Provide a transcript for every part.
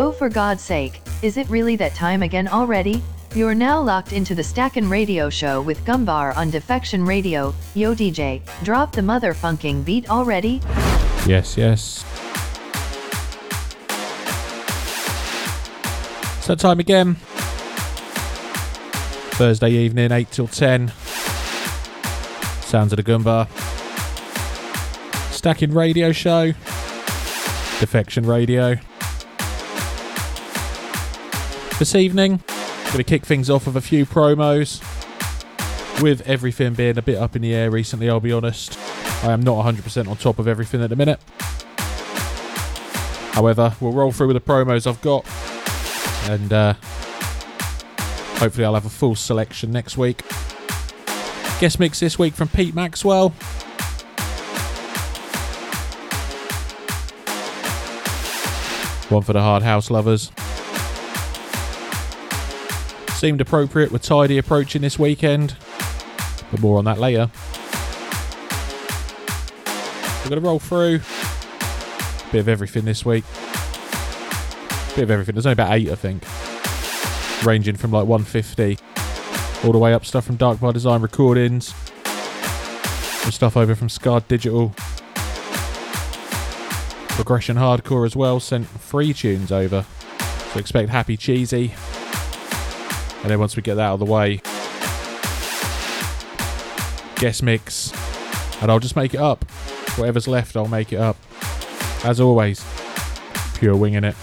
Oh, for God's sake, is it really that time again already? You're now locked into the Stackin' Radio Show with Gumbar on Defection Radio. Yo, DJ, drop the motherfunking beat already. Yes, yes. That time again. Thursday evening, 8 till 10. Sounds of the Gumbar. Stackin' Radio Show. Defection Radio. This evening, going to kick things off with a few promos. With everything being a bit up in the air recently, I'll be honest. I am not 100% on top of everything at the minute. However, we'll roll through with the promos I've got, and uh, hopefully, I'll have a full selection next week. Guest mix this week from Pete Maxwell. One for the hard house lovers. Seemed appropriate with Tidy approaching this weekend, but more on that later. We're going to roll through. A bit of everything this week. A bit of everything. There's only about eight, I think. Ranging from like 150 all the way up stuff from Dark by Design recordings. Some stuff over from Scarred Digital. Progression Hardcore as well sent free tunes over. So expect Happy Cheesy. And then once we get that out of the way, guest mix. And I'll just make it up. Whatever's left, I'll make it up. As always, pure winging it.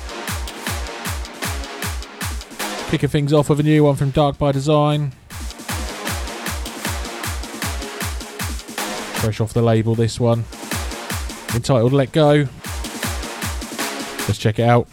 Kicking things off with a new one from Dark by Design. Fresh off the label, this one. Entitled Let Go. Let's check it out.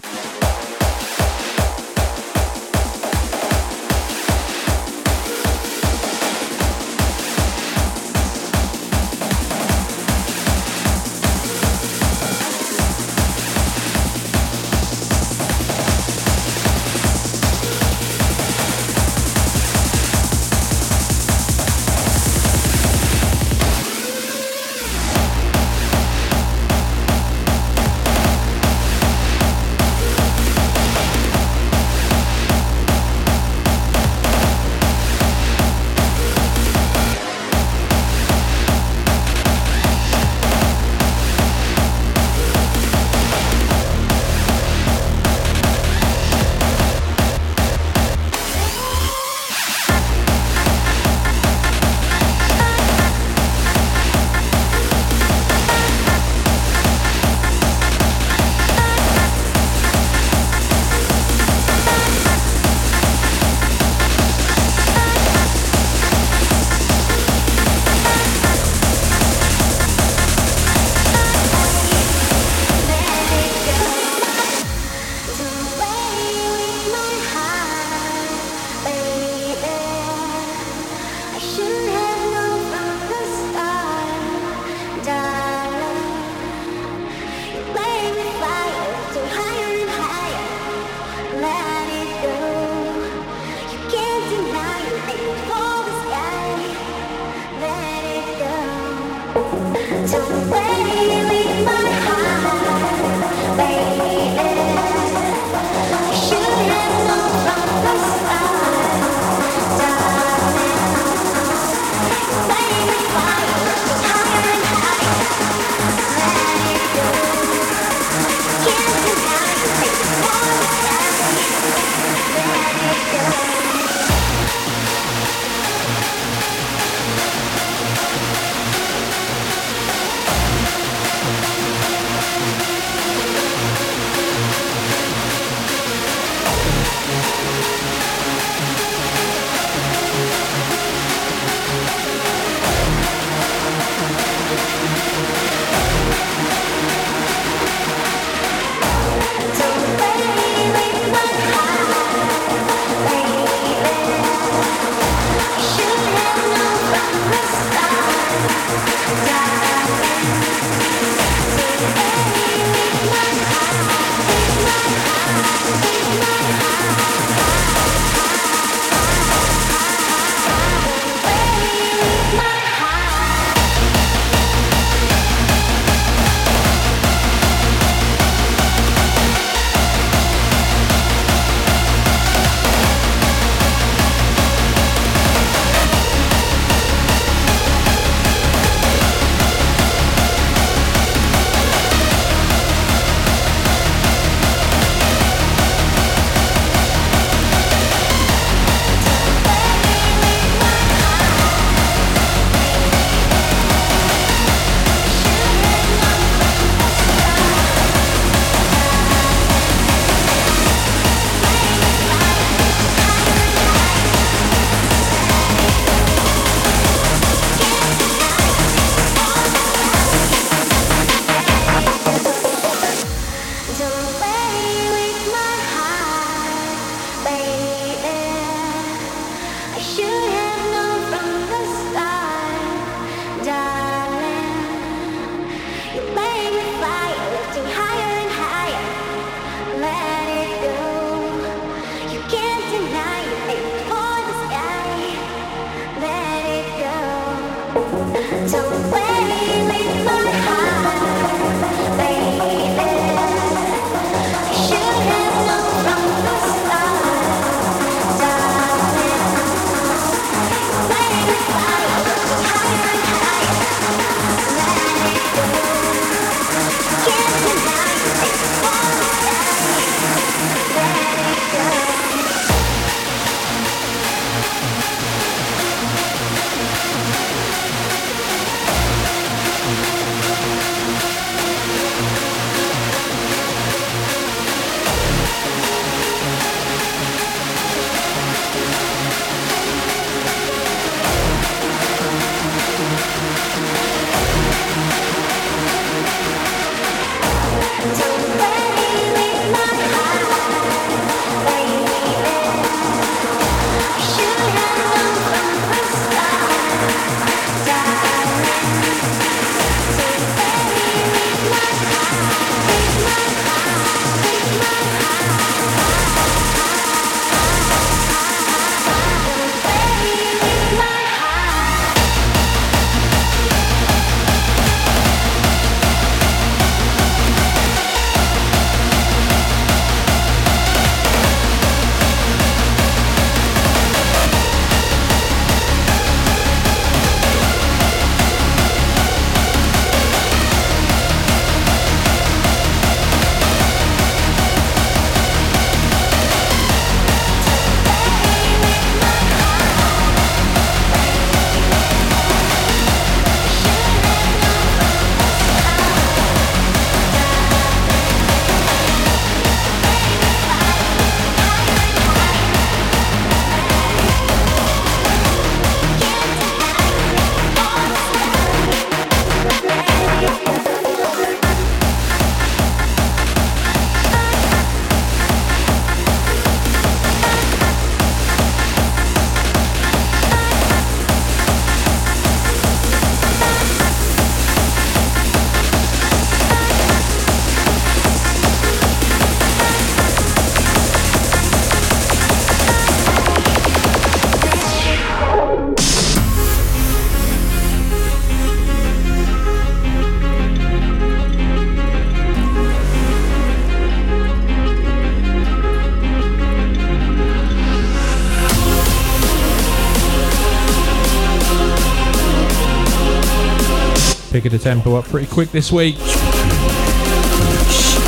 Tempo up pretty quick this week.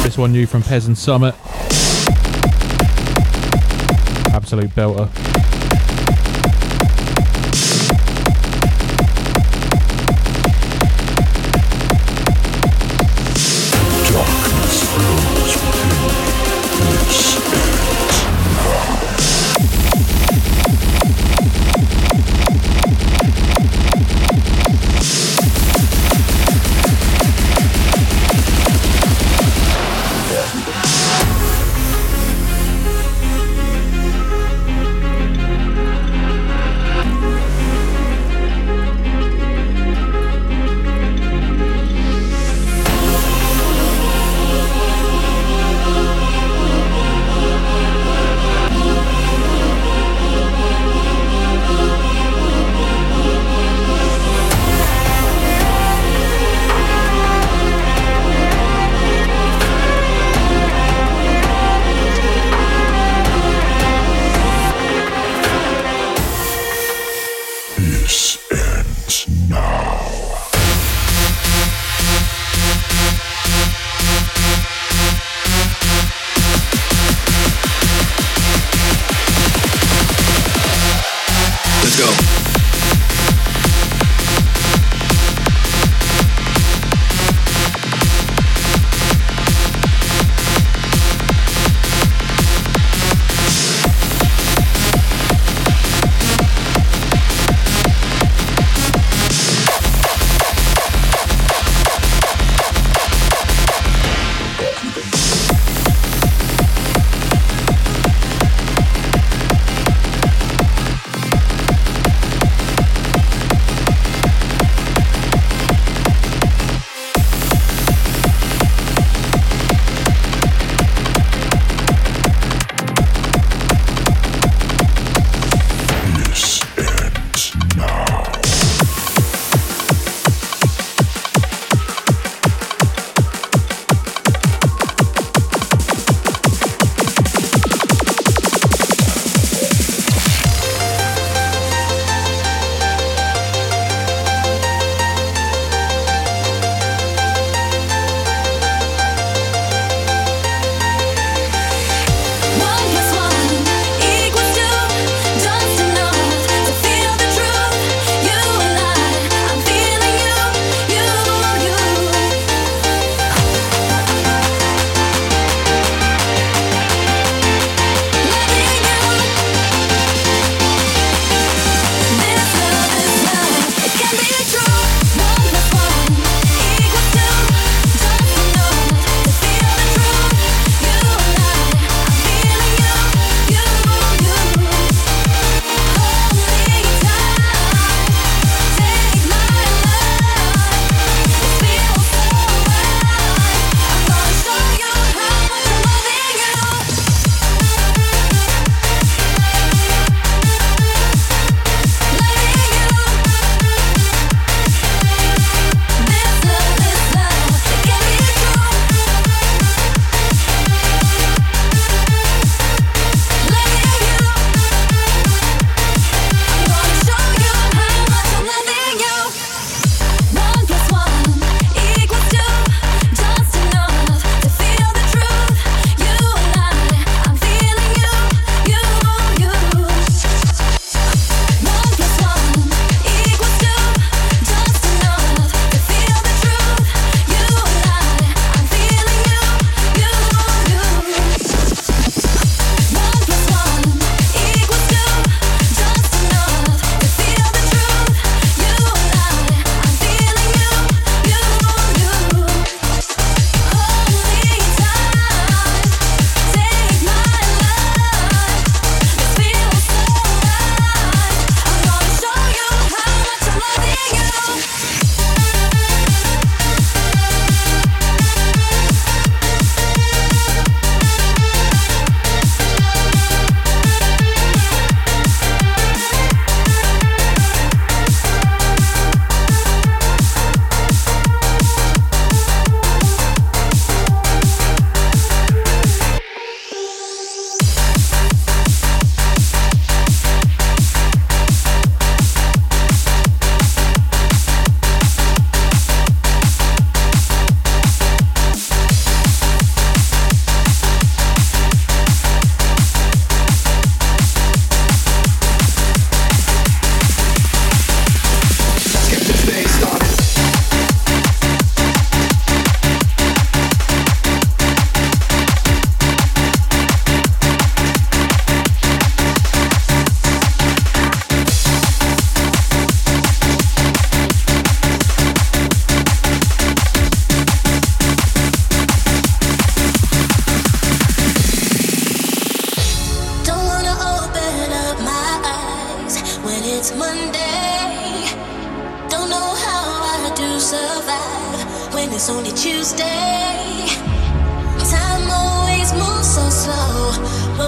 This one new from Peasant Summit. Absolute belter.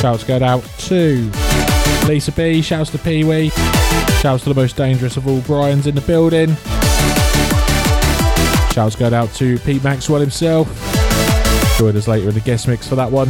Shouts go out to Lisa B. Shouts to Pee Wee. Shouts to the most dangerous of all Brian's in the building. Shouts go out to Pete Maxwell himself. Join us later in the guest mix for that one.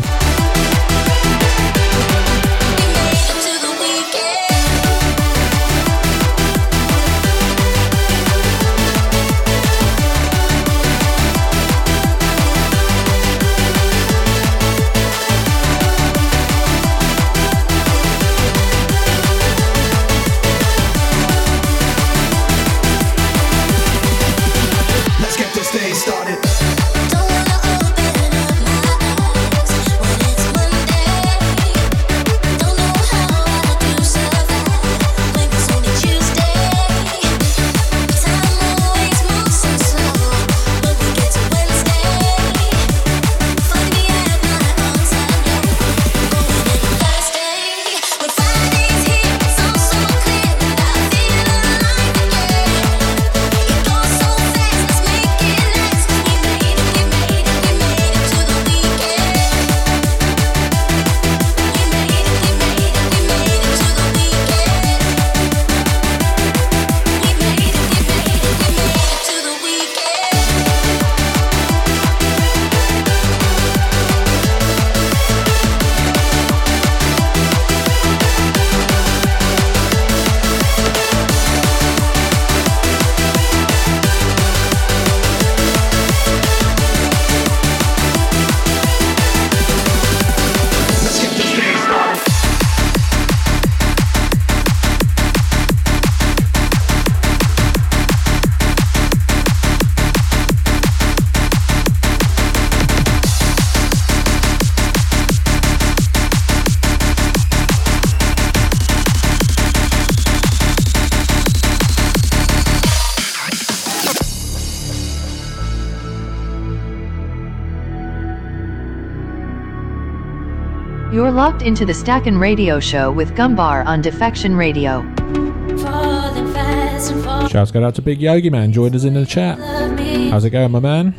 You're locked into the Stackin' Radio Show with Gumbar on Defection Radio. Shouts go out to Big Yogi Man, joined us in the chat. How's it going, my man?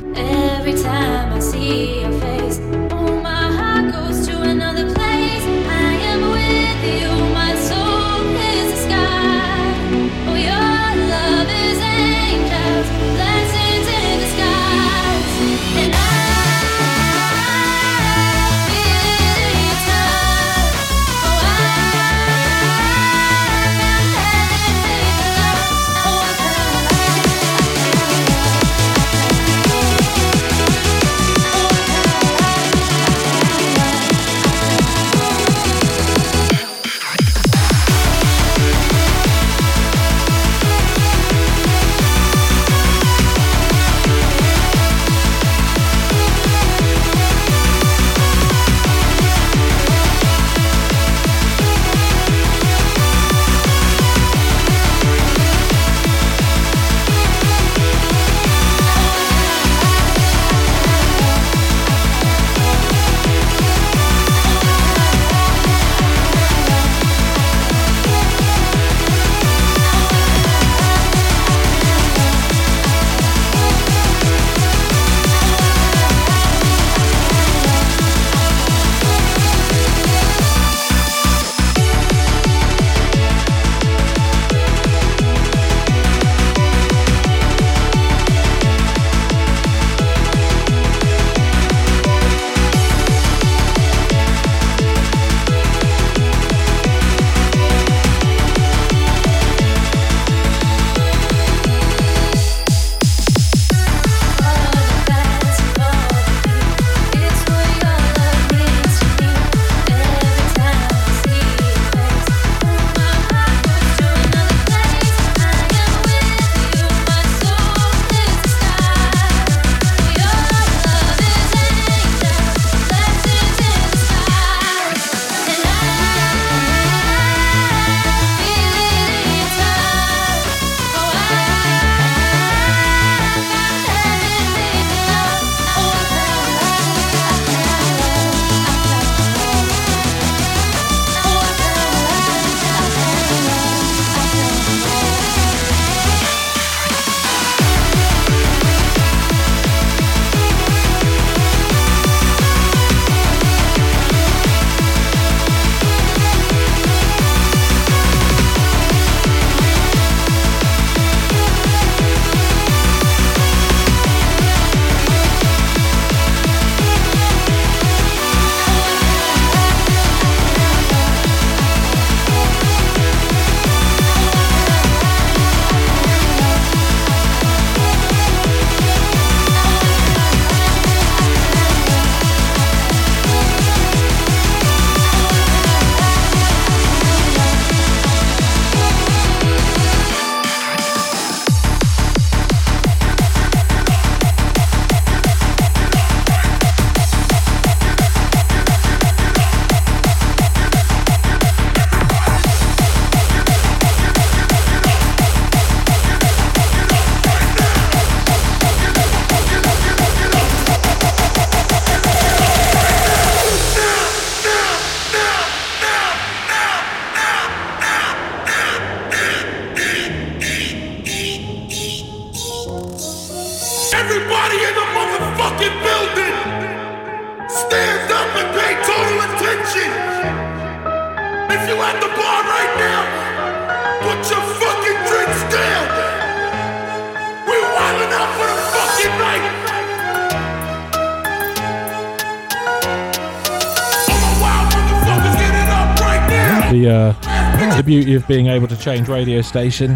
Being able to change radio station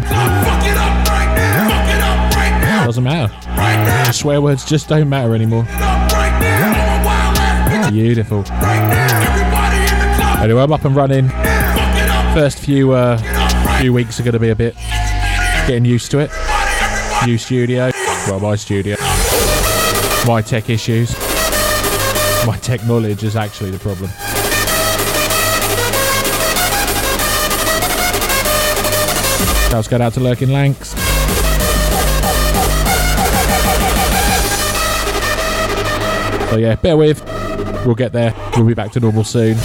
doesn't matter. Swear words just don't matter anymore. Beautiful. Anyway, I'm up and running. First few uh, few weeks are going to be a bit getting used to it. New studio. Well, my studio. My tech issues. My tech knowledge is actually the problem. Shouts go out to Lurking Lanks. So yeah, bear with. We'll get there. We'll be back to normal soon.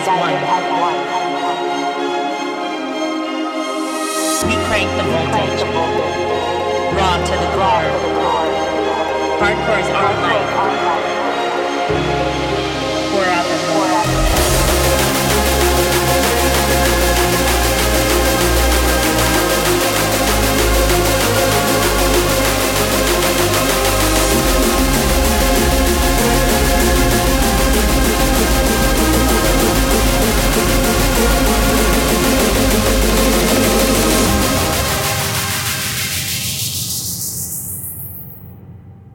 As one. We crank the voltage, raw to the core. Hardcore is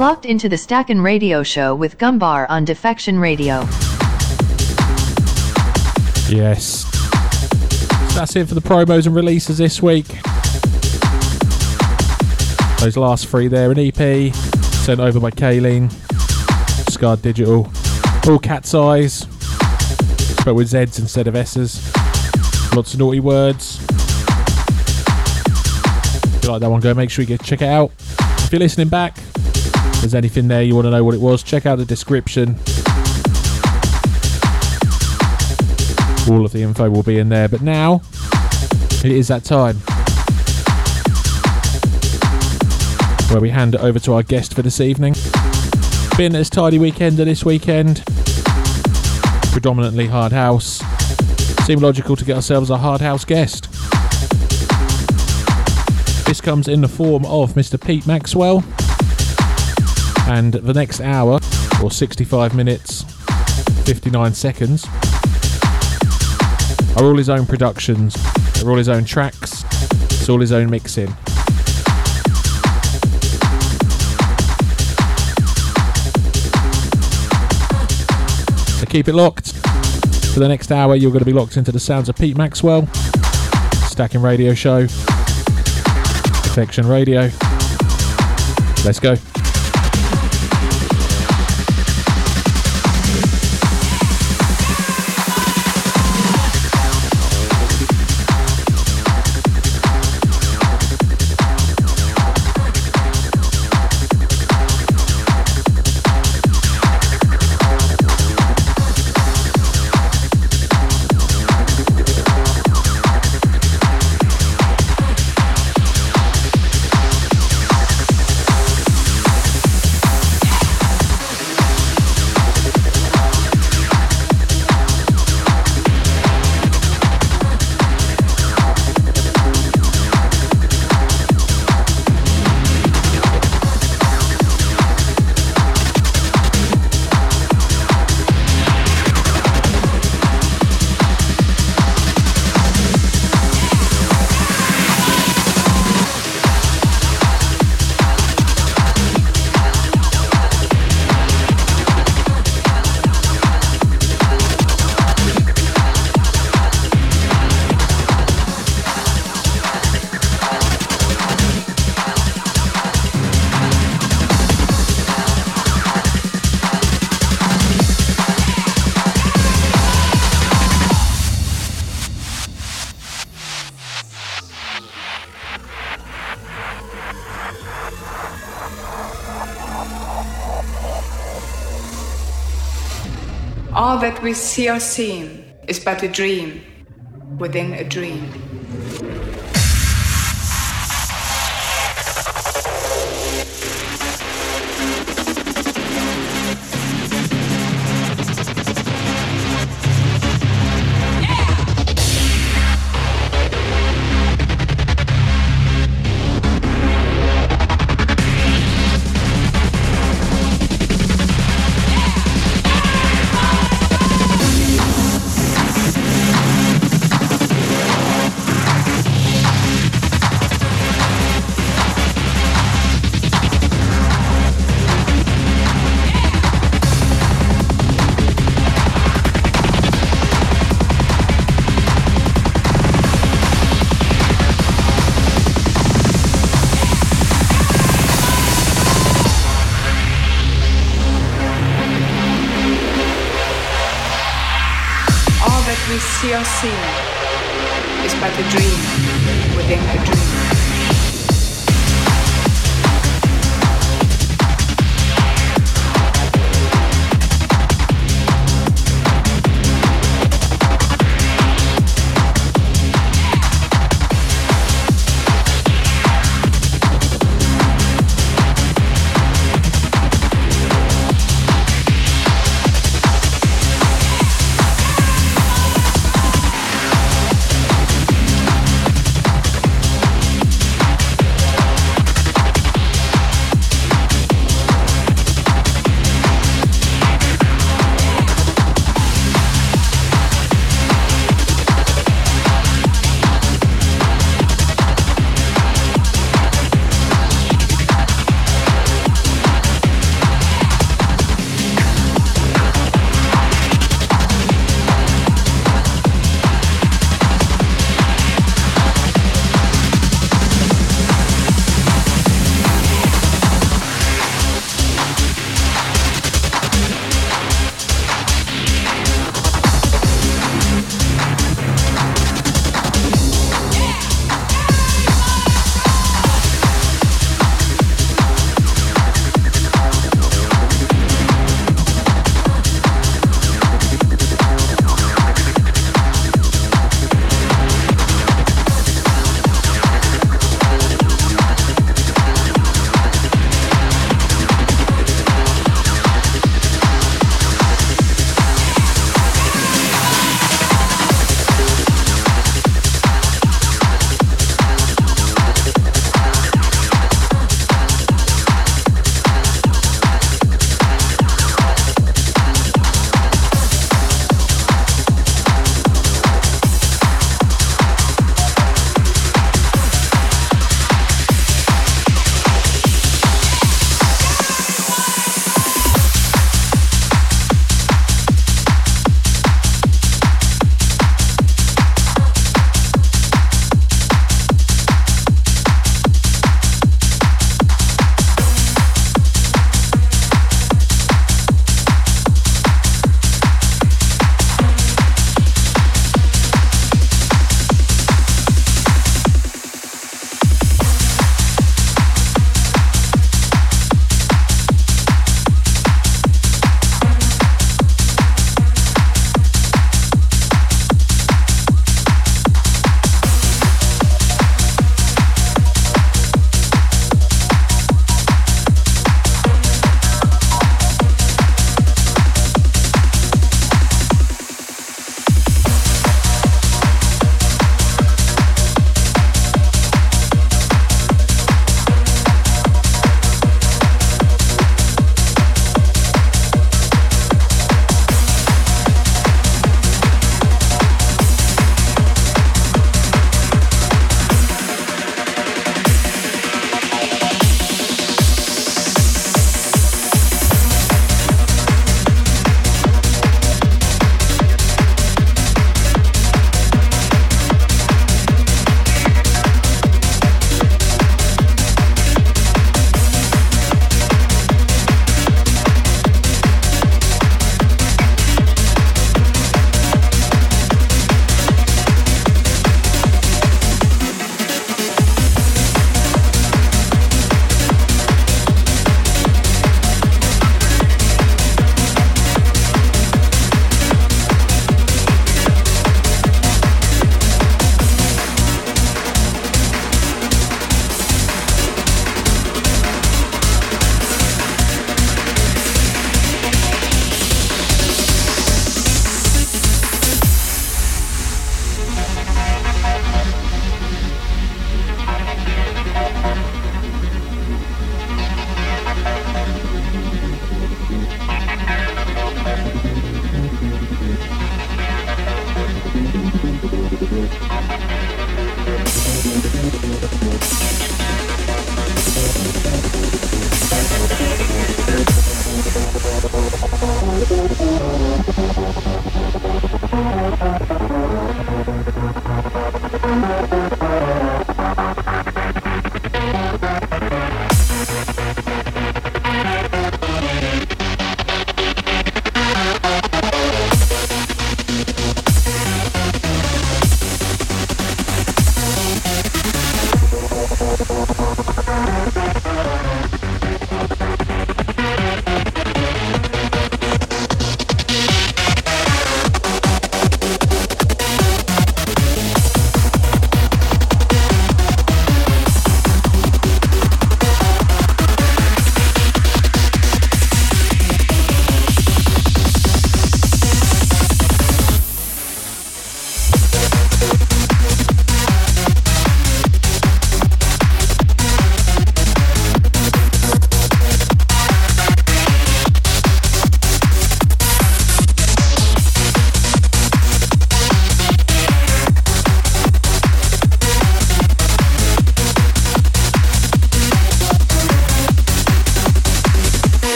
locked into the Stackin' Radio Show with Gumbar on Defection Radio. Yes. So that's it for the promos and releases this week. Those last three there, an EP sent over by Kayleen, Scarred Digital, all cat's eyes, but with Z's instead of S's. Lots of naughty words. If you like that one, go make sure you get check it out. If you're listening back, if there's anything there you want to know what it was, check out the description. All of the info will be in there. But now, it is that time where we hand it over to our guest for this evening. Been as tidy weekend this weekend, predominantly hard house. Seemed logical to get ourselves a hard house guest. This comes in the form of Mr. Pete Maxwell. And the next hour, or 65 minutes, 59 seconds, are all his own productions. They're all his own tracks. It's all his own mixing. So keep it locked. For the next hour, you're going to be locked into the sounds of Pete Maxwell, Stackin' Radio Show, Defection Radio. Let's go. That we see or seem is but a dream within a dream.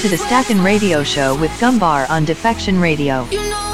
to the Stackin' Radio Show with Gumbar on Defection Radio. You know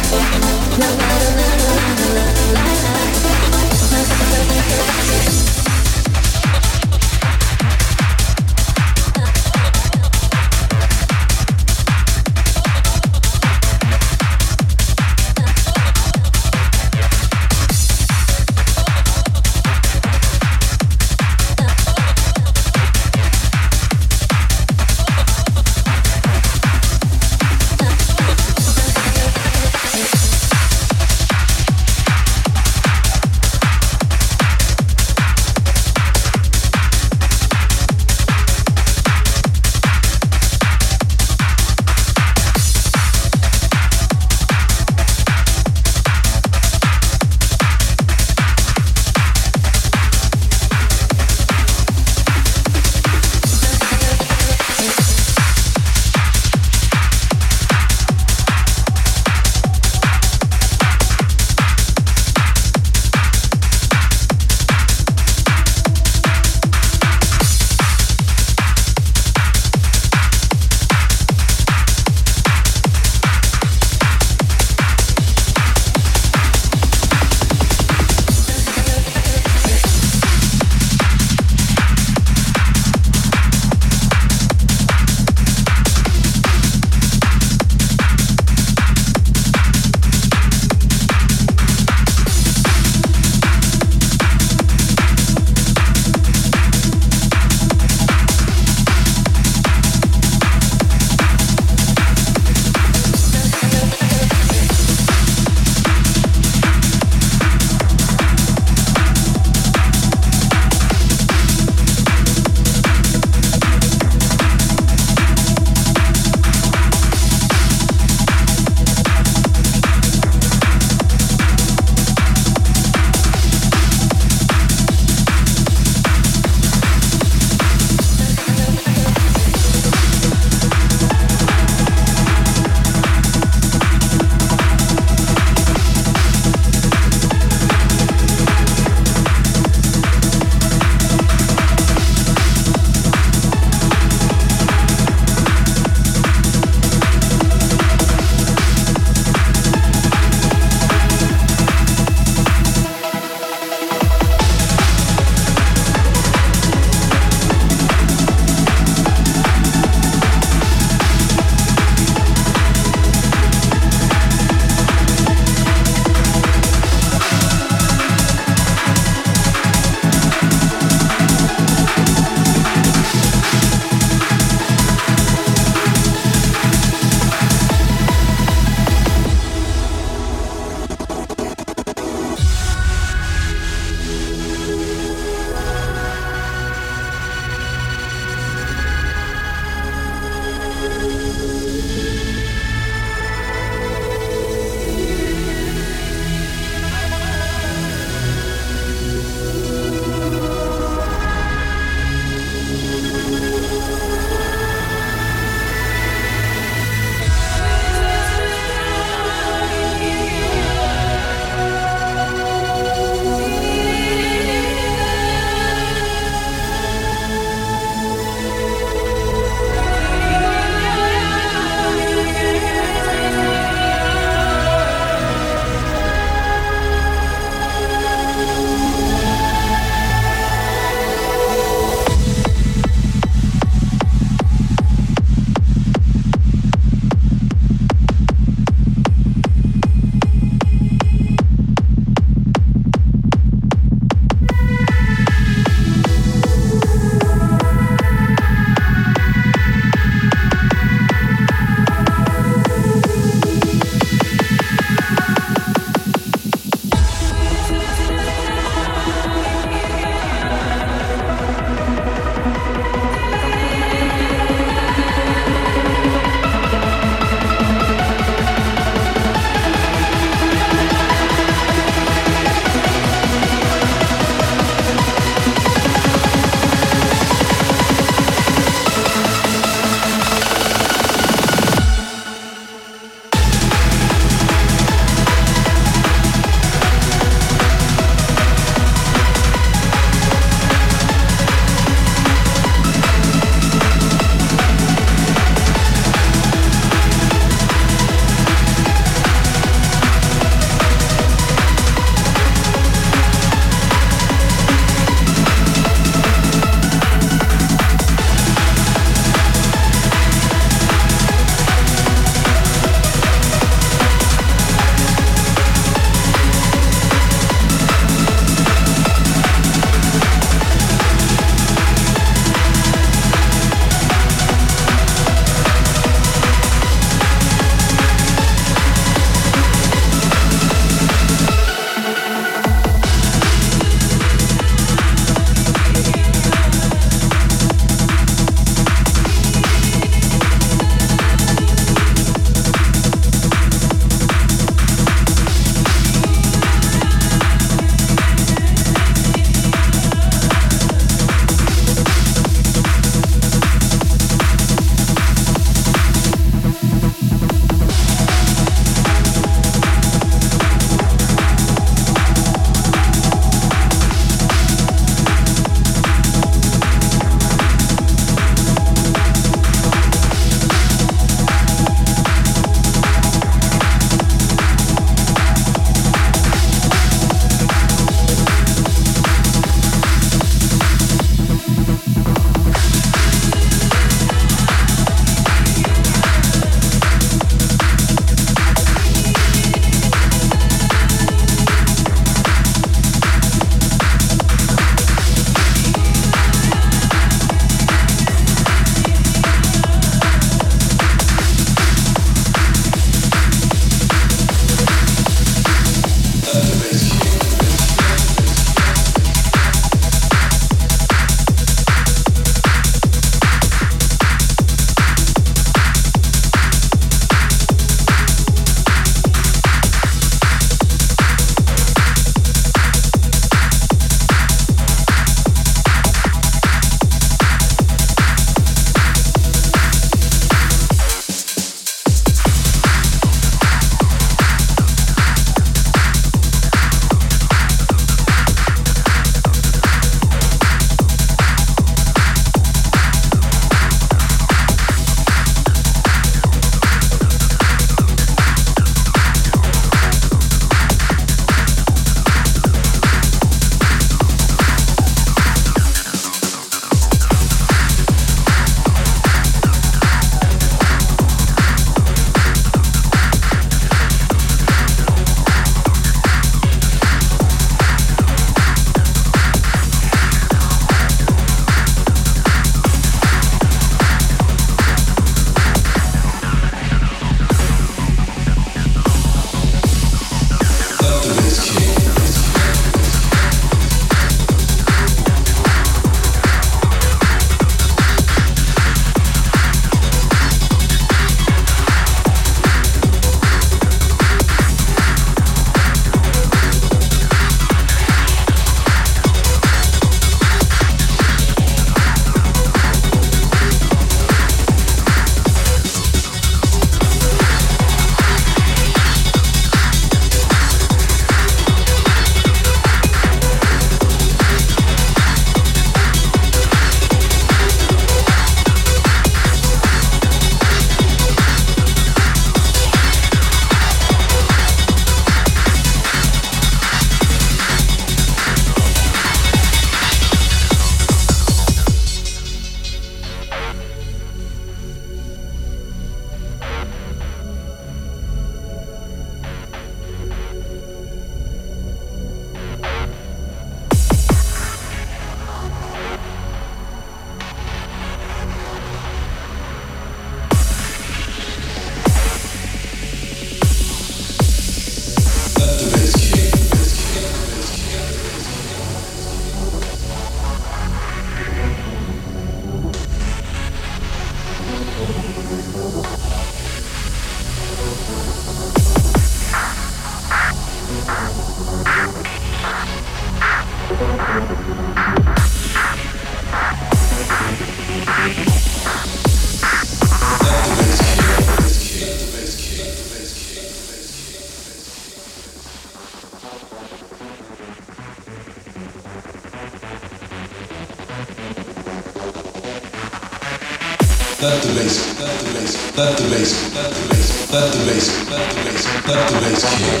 let the bass, let the bass, let the bass, let the bass, let the bass kick.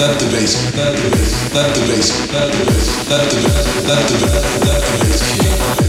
Let the bass, let the bass, let the bass, let the bass, let the bass, let the bass, let the bass kick.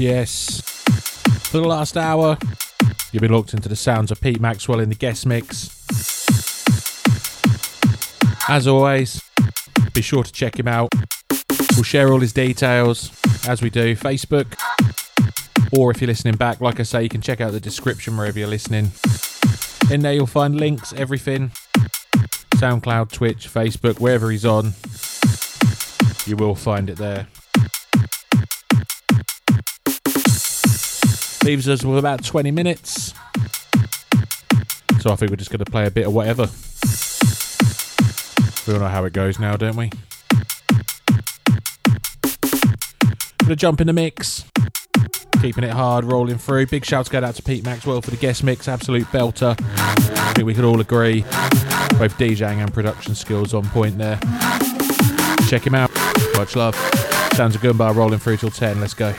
Yes. For the last hour, you've been locked into the sounds of Pete Maxwell in the guest mix. As always, be sure to check him out. We'll share all his details as we do Facebook. Or if you're listening back, like I say, you can check out the description wherever you're listening. In there, you'll find links, everything. SoundCloud, Twitch, Facebook, wherever he's on, you will find it there. Leaves us with about 20 minutes. So I think we're just going to play a bit of whatever. We all know how it goes now, don't we? Gonna jump in the mix. Keeping it hard, rolling through. Big shouts go out to Pete Maxwell for the guest mix. Absolute belter. I think we could all agree. Both DJing and production skills on point there. Check him out. Much love. Sounds a good bar rolling through till 10. Let's go.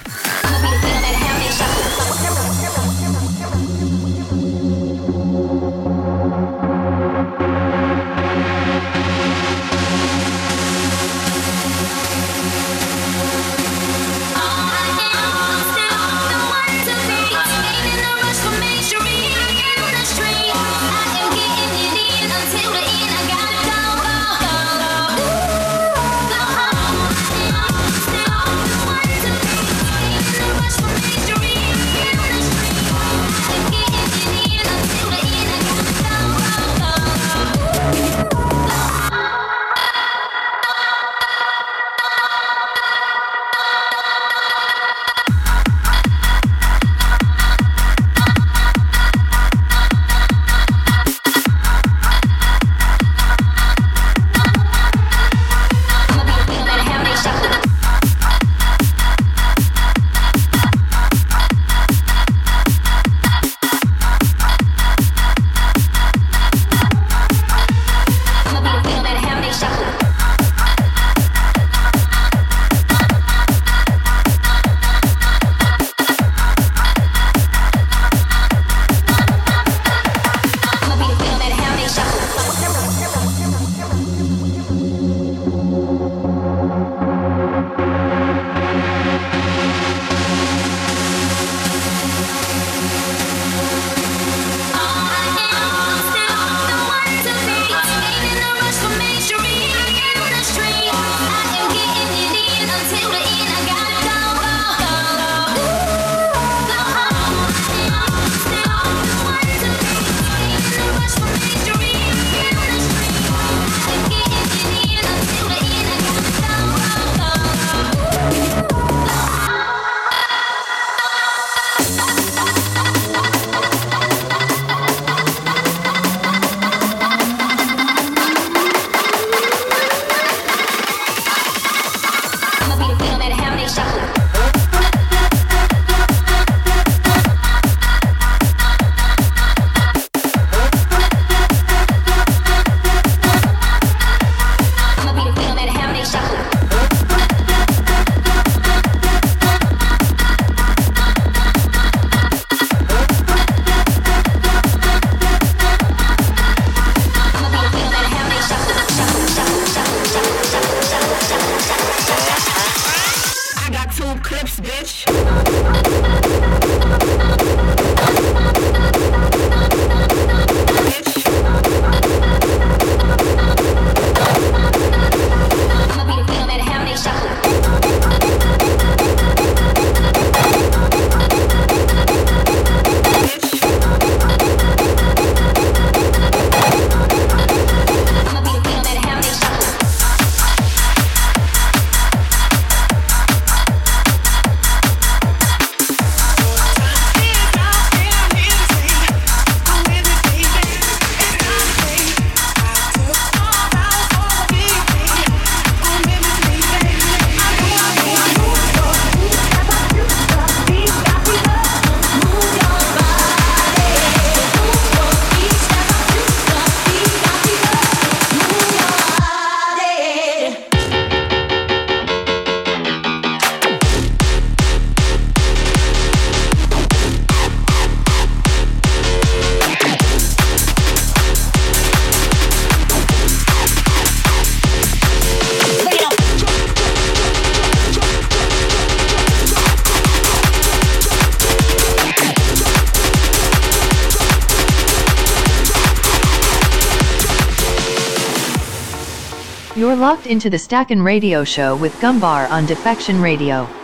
Into the Stackin' Radio Show with Gumbar on Defection Radio.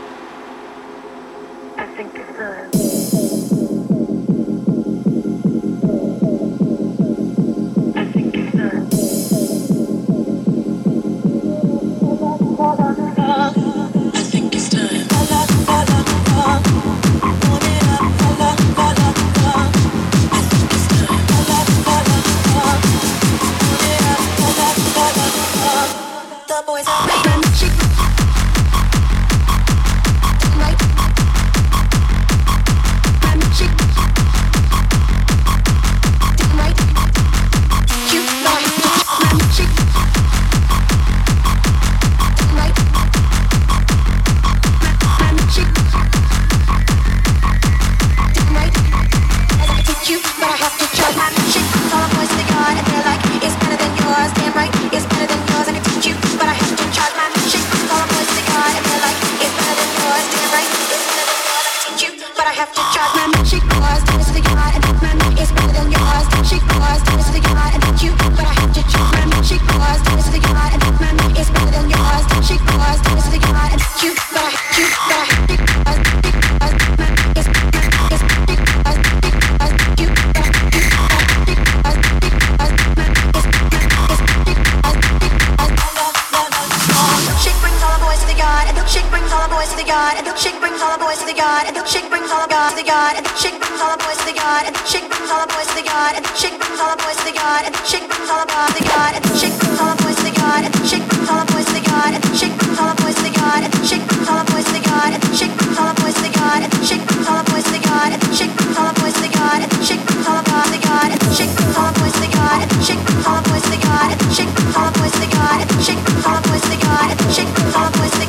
all the boys to the yard, and shake brings all the boys to the yard, and shake brings all the guys to the yard, and shake brings all the boys to the yard, and shake brings all the boys to the yard, and shake brings all the boys to the yard, and shake brings all the boys to the yard, and shake brings all the boys to the yard, and shake brings all the boys to the yard, and shake brings all the boys to the yard, and shake brings all the boys to the yard, and shake brings all the boys to the yard, and shake brings all the boys to the yard, and shake brings all the boys to the yard, and shake brings all the boys to the yard, and shake brings all the boys to the yard, and shake brings all the boys to the yard, and shake brings all the boys to the yard, and shake brings all the boys to the yard, and shake brings all the boys to the yard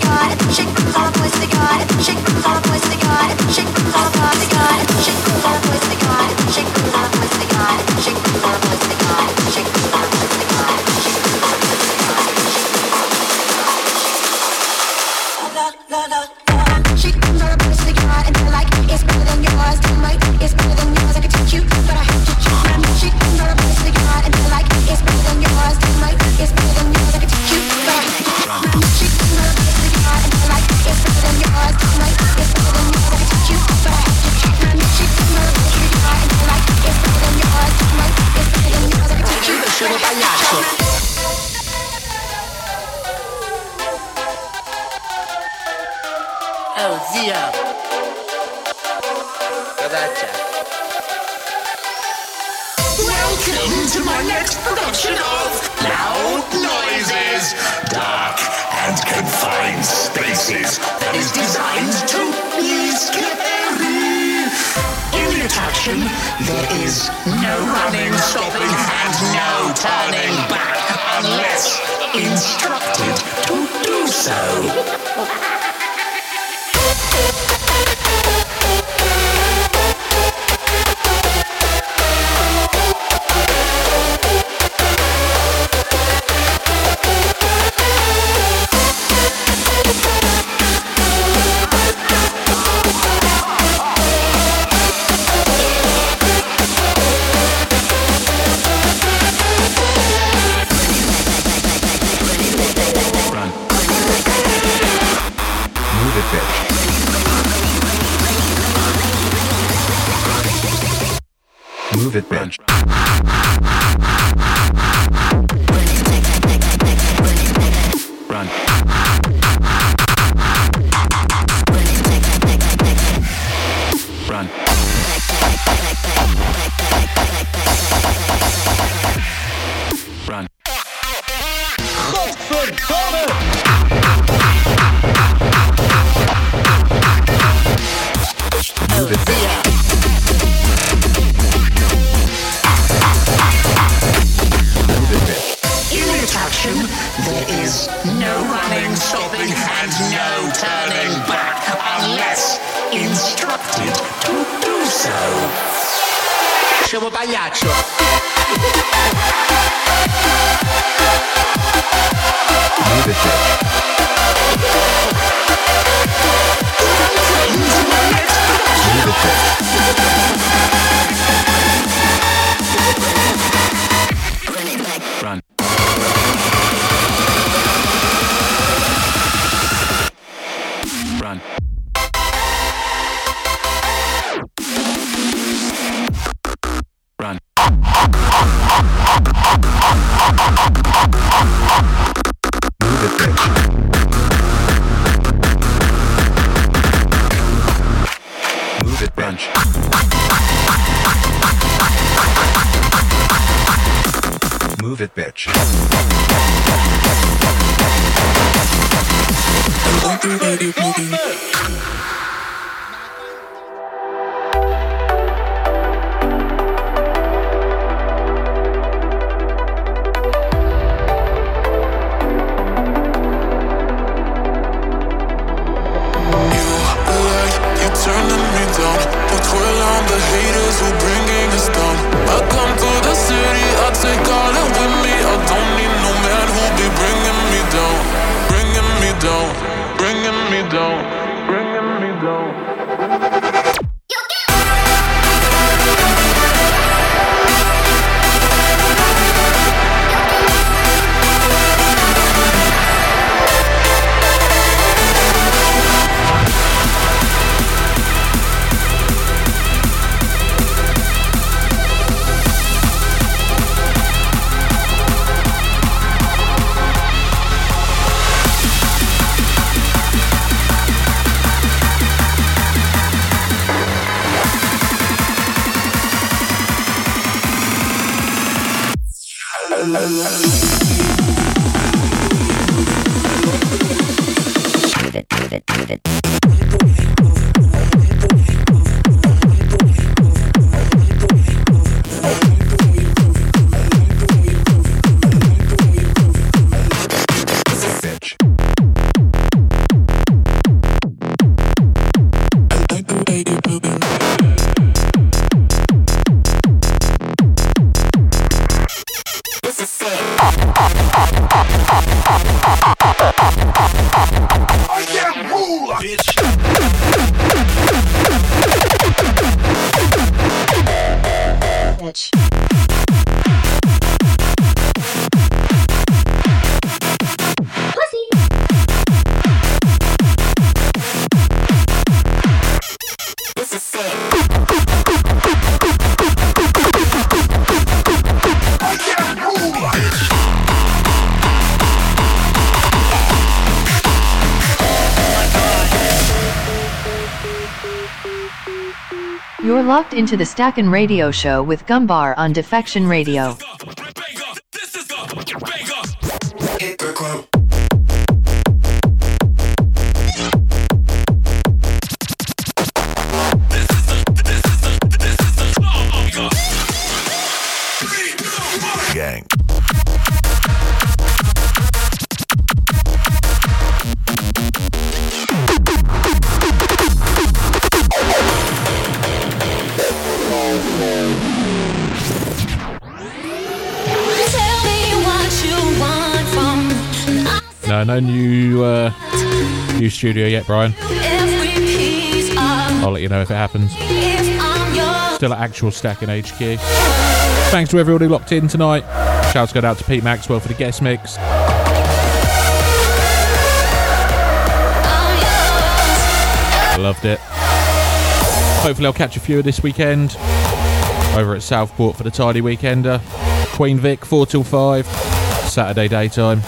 shake, all the boys they got it, shake, all the boys they got it, shake, all the boys they got it. Locked into the Stackin' Radio Show with Gumbar on Defection Radio. Studio yet, Brian. I'll let you know if it happens. Still at actual Stackin' HQ. Thanks to who locked in tonight. Shouts go out to Pete Maxwell for the guest mix. Loved it. Hopefully, I'll catch a few this weekend over at Southport for the Tidy Weekender. Queen Vic, 4 till 5, Saturday daytime.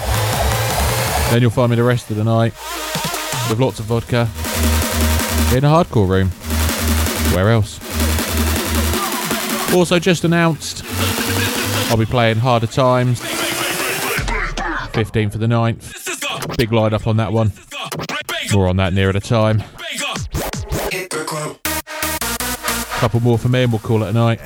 Then you'll find me the rest of the night with lots of vodka in a hardcore room. Where else? Also, just announced I'll be playing Harder Times 15 for the 9th. Big line up on that one. More on that nearer the time. Couple more for me and we'll call it a night.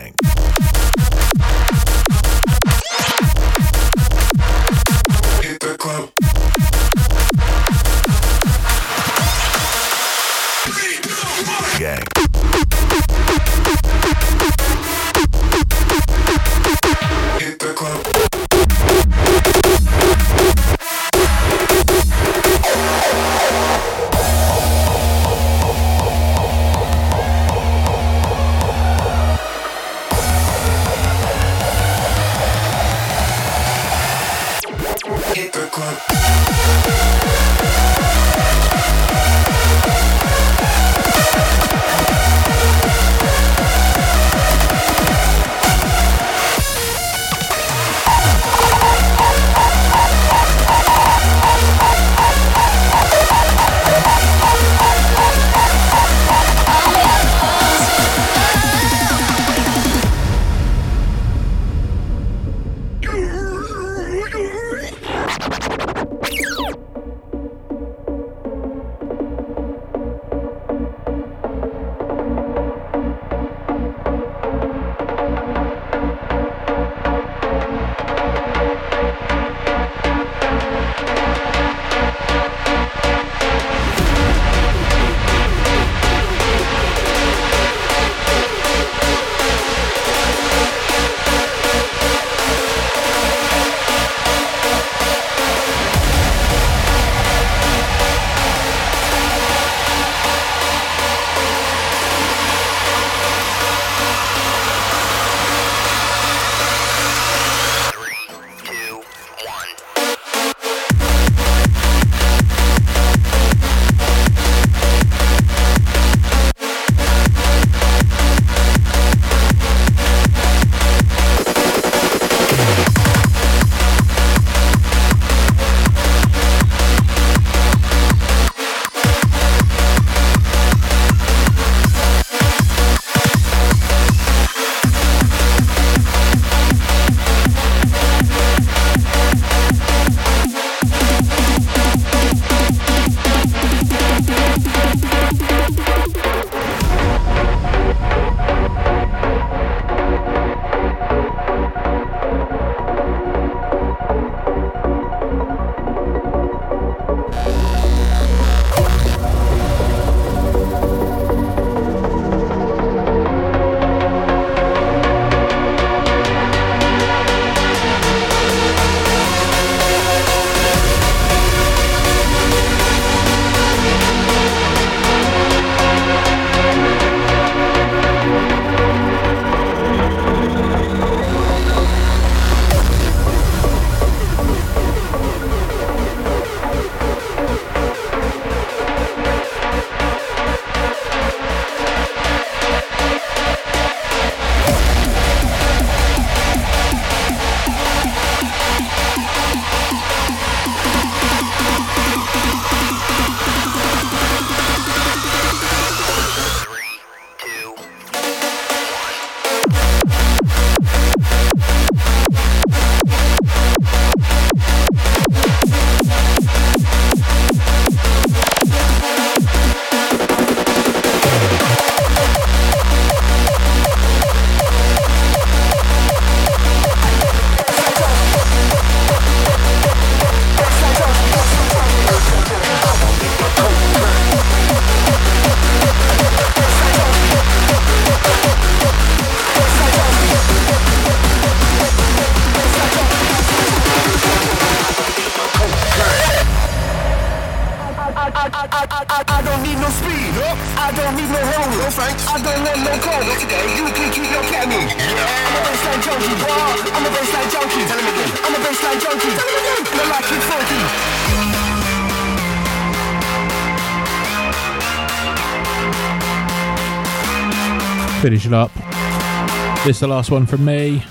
Is the last one from me.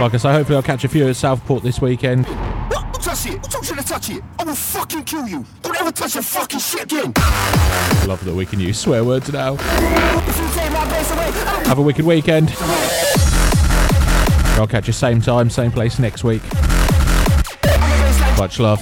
Like I say, hopefully I'll catch a few at Southport this weekend. What? Don't touch it. Don't you to touch it. I will fucking kill you. Don't ever touch your fucking shit again. Love that we can use swear words now. If you take my base away, I'll Have a wicked weekend. I'll catch you same time, same place next week. Much love.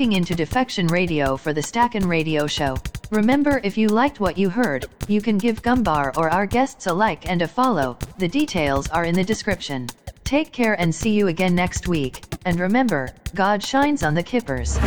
Locking into Defection Radio for the Stackin' Radio Show. Remember, if you liked what you heard, you can give Gumbar or our guests a like and a follow. The details are in the description. Take care and see you again next week. And remember, God shines on the kippers.